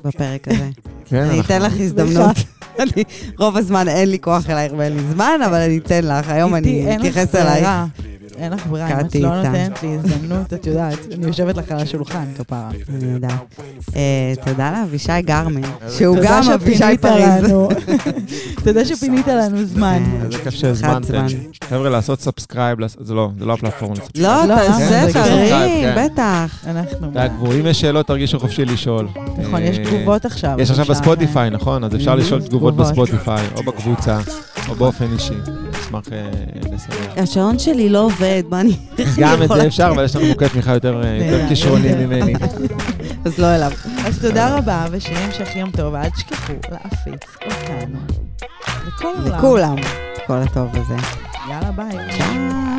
בפרק הזה. כן, אני אתן לך הזדמנות. אני- רוב הזמן אין לי כוח אלייך ואין לי זמן, אבל אני אתן לך. היום אני אתייחס אלייך. אין לך ברירה, אם את לא. נותנת לי הזדמנות, את יודעת, אני יושבת לך על השולחן כפרה. אני יודעת. אה, תודה לאבישי גרמין, שהוא גם אבישי פריז. *laughs* תודה שפינית לנו זמן. איזה כיף שהזמנתם. חבר'ה, לעשות subscribe, זה לא, זה לא הפלטפורמה. לא, תעשה, זה כן. תרים, כן. בטח. אנחנו... תעקבו, אם יש שאלות, תרגישו חופשי לשאול. נכון, יש אה, תגובות עכשיו. יש עכשיו בספוטיפיי, נכון? אז אפשר Mhm. לשאול תגובות. בספוטיפיי, או בקבוצה, או באופן אישי. אשמח אה, לסייע. השעון שלי לא עובד, מה אני... גם את זה אפשר, אבל יש לנו מוקד תמיכה יותר אה, יותר נהדר, כישרוני. ממני. אז לא אליו. אז תודה רבה, ושיהיה המשך יום טוב, ואל תשכחו להפיץ אותנו. לכל העולם. לכולם. כל הטוב הזה. יאללה, ביי. צ'או.